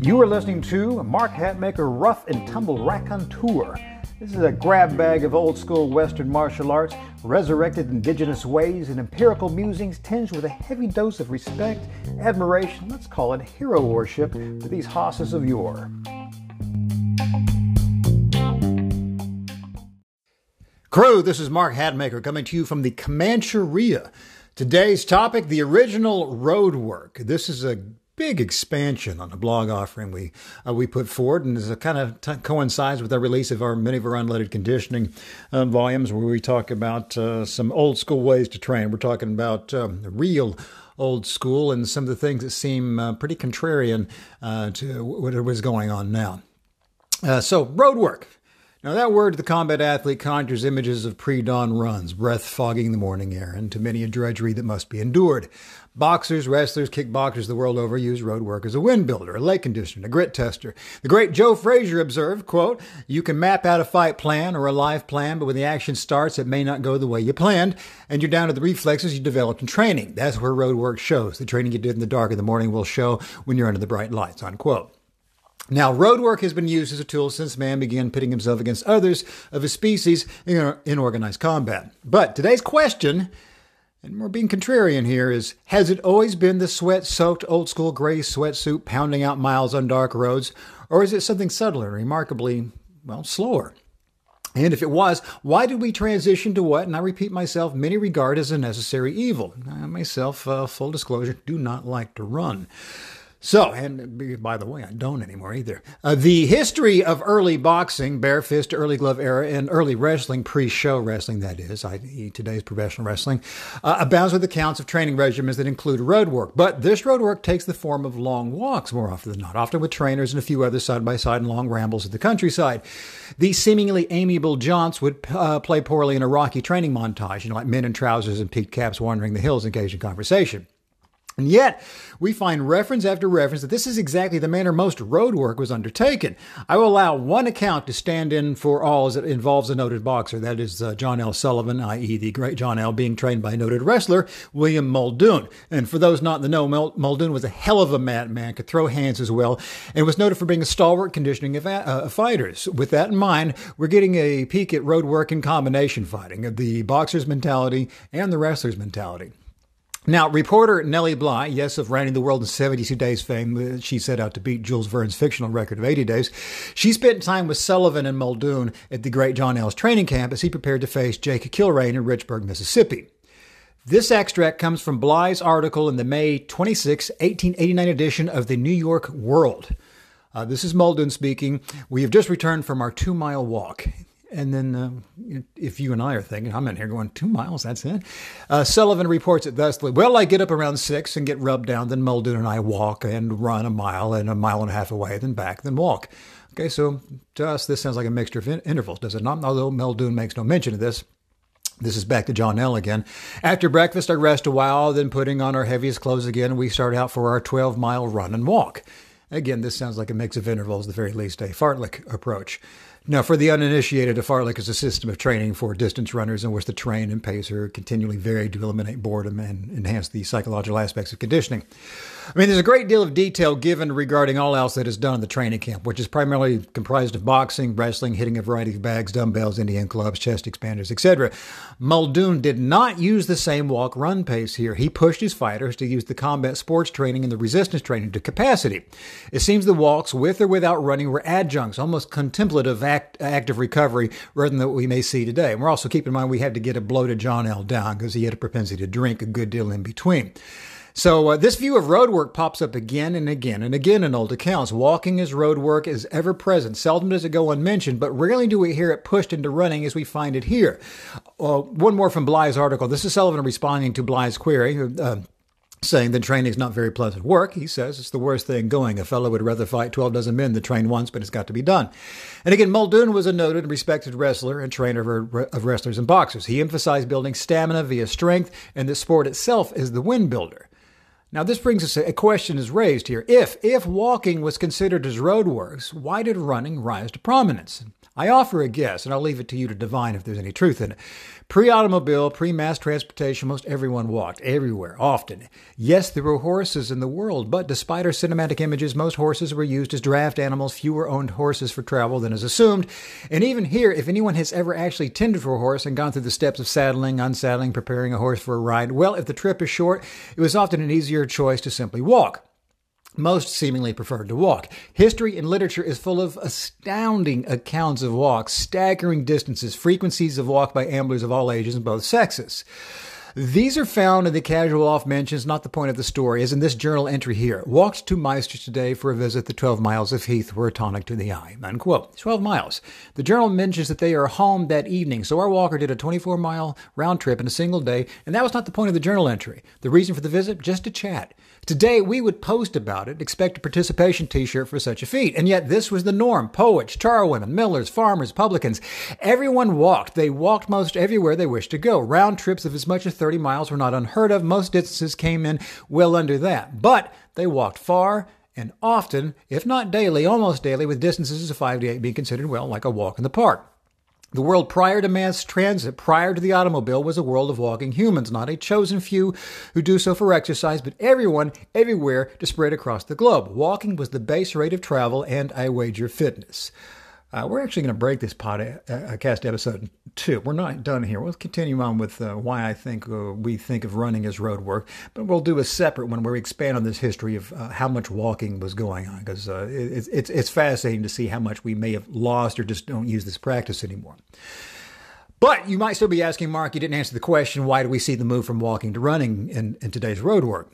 You are listening to Mark Hatmaker Rough and Tumble Raconteur. This is a grab bag of old school Western martial arts, resurrected indigenous ways, and empirical musings tinged with a heavy dose of respect, admiration, let's call it hero worship, for these hosses of yore. Crew, this is Mark Hatmaker coming to you from the Comancheria. Today's topic the original road work. This is a big expansion on the blog offering we uh, we put forward, and it kind of t- coincides with the release of our many of our unleaded conditioning uh, volumes, where we talk about uh, some old school ways to train. We're talking about um, real old school and some of the things that seem uh, pretty contrarian uh, to what was going on now. So, road work. Now, that word to the combat athlete conjures images of pre dawn runs, breath fogging the morning air, and to many a drudgery that must be endured. Boxers, wrestlers, kickboxers the world over use road work as a wind builder, a leg conditioner, a grit tester. The great Joe Frazier observed, quote, You can map out a fight plan or a life plan, but when the action starts, it may not go the way you planned, and you're down to the reflexes you developed in training. That's where road work shows. The training you did in the dark in the morning will show when you're under the bright lights, unquote. Now, road work has been used as a tool since man began pitting himself against others of his species in organized combat. But today's question, and we're being contrarian here, is has it always been the sweat soaked old school gray sweatsuit pounding out miles on dark roads, or is it something subtler, remarkably, well, slower? And if it was, why did we transition to what, and I repeat myself, many regard as a necessary evil? I myself, uh, full disclosure, do not like to run. So, and by the way, I don't anymore either. Uh, the history of early boxing, bare fist, early glove era, and early wrestling, pre show wrestling, that is, i.e., today's professional wrestling, uh, abounds with accounts of training regimens that include road work. But this road work takes the form of long walks more often than not, often with trainers and a few others side by side and long rambles in the countryside. These seemingly amiable jaunts would uh, play poorly in a rocky training montage, you know, like men in trousers and peaked caps wandering the hills engaged in conversation. And yet, we find reference after reference that this is exactly the manner most road work was undertaken. I will allow one account to stand in for all as it involves a noted boxer. That is uh, John L. Sullivan, i.e., the great John L., being trained by noted wrestler, William Muldoon. And for those not in the know, Muldoon was a hell of a madman, could throw hands as well, and was noted for being a stalwart conditioning of uh, fighters. With that in mind, we're getting a peek at road work and combination fighting, of the boxer's mentality and the wrestler's mentality. Now, reporter Nellie Bly, yes, of Rounding the World in 72 Days fame, uh, she set out to beat Jules Verne's fictional record of 80 days. She spent time with Sullivan and Muldoon at the great John L's training camp as he prepared to face Jake Kilrain in Richburg, Mississippi. This extract comes from Bly's article in the May 26, 1889 edition of the New York World. Uh, this is Muldoon speaking. We have just returned from our two mile walk. And then, uh, if you and I are thinking, I'm in here going two miles, that's it. Uh, Sullivan reports it thusly Well, I get up around six and get rubbed down, then Muldoon and I walk and run a mile and a mile and a half away, then back, then walk. Okay, so to us, this sounds like a mixture of in- intervals, does it not? Although Muldoon makes no mention of this. This is back to John L. again. After breakfast, I rest a while, then putting on our heaviest clothes again, we start out for our 12 mile run and walk. Again, this sounds like a mix of intervals, the very least a fartlek approach. Now, for the uninitiated, a fartlek is a system of training for distance runners in which the train and pacer continually vary to eliminate boredom and enhance the psychological aspects of conditioning. I mean, there's a great deal of detail given regarding all else that is done in the training camp, which is primarily comprised of boxing, wrestling, hitting a variety of bags, dumbbells, Indian clubs, chest expanders, etc. Muldoon did not use the same walk run pace here. He pushed his fighters to use the combat sports training and the resistance training to capacity. It seems the walks, with or without running, were adjuncts, almost contemplative act, active recovery, rather than what we may see today. And we're also keeping in mind we had to get a bloated John L. down because he had a propensity to drink a good deal in between. So uh, this view of road work pops up again and again and again in old accounts. Walking as road work is ever present. Seldom does it go unmentioned, but rarely do we hear it pushed into running as we find it here. Uh, one more from Bly's article. This is Sullivan responding to Bly's query. Uh, saying that training is not very pleasant work. He says it's the worst thing going. A fellow would rather fight 12 dozen men than train once, but it's got to be done. And again, Muldoon was a noted and respected wrestler and trainer of wrestlers and boxers. He emphasized building stamina via strength, and the sport itself is the wind builder. Now, this brings us a question is raised here. If, if walking was considered as roadworks, why did running rise to prominence? I offer a guess, and I'll leave it to you to divine if there's any truth in it. Pre automobile, pre mass transportation, most everyone walked, everywhere, often. Yes, there were horses in the world, but despite our cinematic images, most horses were used as draft animals. Fewer owned horses for travel than is assumed. And even here, if anyone has ever actually tended for a horse and gone through the steps of saddling, unsaddling, preparing a horse for a ride, well, if the trip is short, it was often an easier choice to simply walk. Most seemingly preferred to walk. History and literature is full of astounding accounts of walks, staggering distances, frequencies of walk by amblers of all ages and both sexes. These are found in the casual off mentions, not the point of the story, as in this journal entry here. Walked to Meister today for a visit. The 12 miles of heath were a tonic to the eye. Unquote. 12 miles. The journal mentions that they are home that evening, so our walker did a 24 mile round trip in a single day, and that was not the point of the journal entry. The reason for the visit? Just to chat. Today, we would post about it, expect a participation t shirt for such a feat. And yet, this was the norm. Poets, charwomen, millers, farmers, publicans, everyone walked. They walked most everywhere they wished to go. Round trips of as much as 30 miles were not unheard of. Most distances came in well under that. But they walked far and often, if not daily, almost daily, with distances of 5 to 8 being considered, well, like a walk in the park. The world prior to mass transit, prior to the automobile, was a world of walking humans, not a chosen few who do so for exercise, but everyone, everywhere, spread across the globe. Walking was the base rate of travel and, I wager, fitness. Uh, we're actually going to break this podcast uh, episode two. We're not done here. We'll continue on with uh, why I think uh, we think of running as road work, but we'll do a separate one where we expand on this history of uh, how much walking was going on because uh, it, it's it's fascinating to see how much we may have lost or just don't use this practice anymore. But you might still be asking, Mark, you didn't answer the question why do we see the move from walking to running in, in today's road work?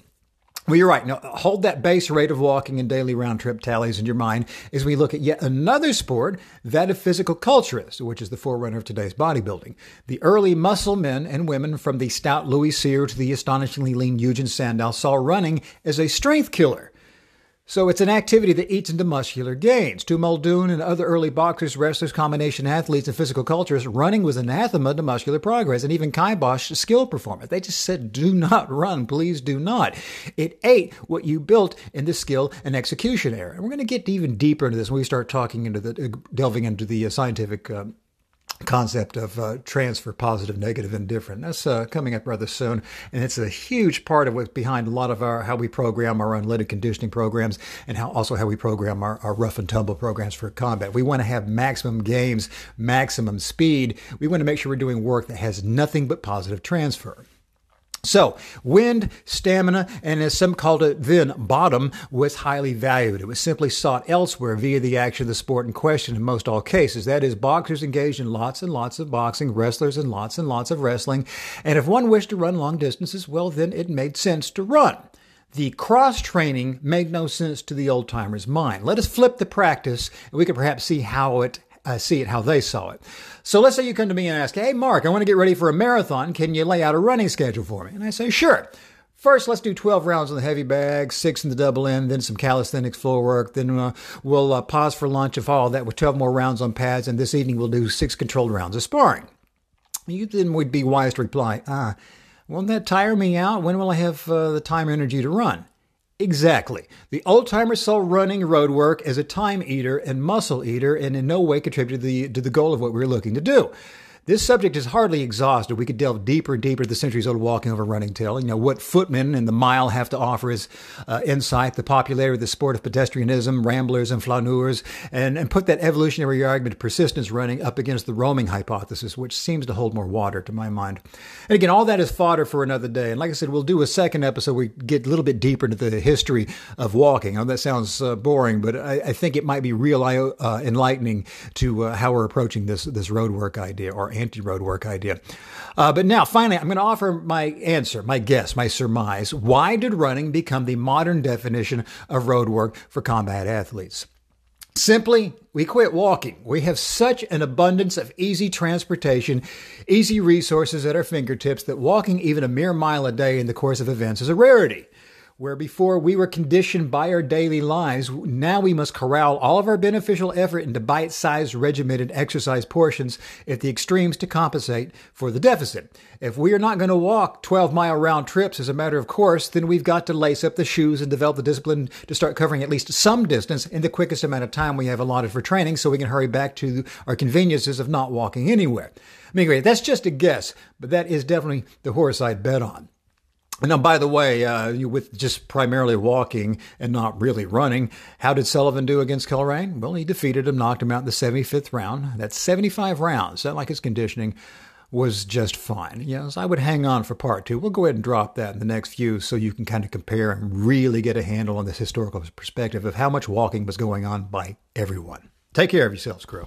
Well, you're right. Now, hold that base rate of walking and daily round trip tallies in your mind as we look at yet another sport, that of physical culturists, which is the forerunner of today's bodybuilding. The early muscle men and women, from the stout Louis Cyr to the astonishingly lean Eugen Sandow, saw running as a strength killer. So it's an activity that eats into muscular gains. To Muldoon and other early boxers, wrestlers, combination athletes, and physical culturists, running was anathema to muscular progress. And even Kibosh, skill performance, they just said, do not run, please do not. It ate what you built in the skill and execution area. And we're going to get even deeper into this when we start talking into the, uh, delving into the uh, scientific uh, concept of uh, transfer, positive, negative, indifferent. That's uh, coming up rather soon, and it's a huge part of what's behind a lot of our how we program our unleaded conditioning programs, and how also how we program our, our rough and tumble programs for combat. We want to have maximum gains, maximum speed. We want to make sure we're doing work that has nothing but positive transfer. So, wind, stamina, and as some called it then, bottom, was highly valued. It was simply sought elsewhere via the action of the sport in question in most all cases. That is, boxers engaged in lots and lots of boxing, wrestlers in lots and lots of wrestling. And if one wished to run long distances, well, then it made sense to run. The cross training made no sense to the old timer's mind. Let us flip the practice, and we can perhaps see how it uh, see it how they saw it. So let's say you come to me and ask, Hey, Mark, I want to get ready for a marathon. Can you lay out a running schedule for me? And I say, Sure. First, let's do 12 rounds on the heavy bag, six in the double end, then some calisthenics floor work. Then uh, we'll uh, pause for lunch and follow that with 12 more rounds on pads. And this evening, we'll do six controlled rounds of sparring. You then would be wise to reply, Ah, won't that tire me out? When will I have uh, the time energy to run? Exactly. The old timer saw running road work as a time eater and muscle eater and in no way contributed to the, to the goal of what we were looking to do. This subject is hardly exhausted. We could delve deeper and deeper to the centuries old walking over running tale. You know, what footmen and the mile have to offer is uh, insight, the popularity of the sport of pedestrianism, ramblers and flaneurs, and, and put that evolutionary argument of persistence running up against the roaming hypothesis, which seems to hold more water to my mind. And again, all that is fodder for another day. And like I said, we'll do a second episode where we get a little bit deeper into the history of walking. I know that sounds uh, boring, but I, I, think it might be real uh, enlightening to uh, how we're approaching this, this road work idea or anti road work idea. Uh, but now, finally, I'm going to offer my answer, my guess, my surmise. Why did running become the modern definition of road work for combat athletes? Simply, we quit walking. We have such an abundance of easy transportation, easy resources at our fingertips that walking even a mere mile a day in the course of events is a rarity. Where before we were conditioned by our daily lives, now we must corral all of our beneficial effort into bite sized, regimented exercise portions at the extremes to compensate for the deficit. If we are not going to walk 12 mile round trips as a matter of course, then we've got to lace up the shoes and develop the discipline to start covering at least some distance in the quickest amount of time we have allotted for training so we can hurry back to our conveniences of not walking anywhere. I mean, that's just a guess, but that is definitely the horse I'd bet on. Now, by the way, uh, with just primarily walking and not really running, how did Sullivan do against Kilrain? Well, he defeated him, knocked him out in the 75th round. That's 75 rounds. That like his conditioning was just fine. Yes, I would hang on for part two. We'll go ahead and drop that in the next few so you can kind of compare and really get a handle on this historical perspective of how much walking was going on by everyone. Take care of yourselves, crew.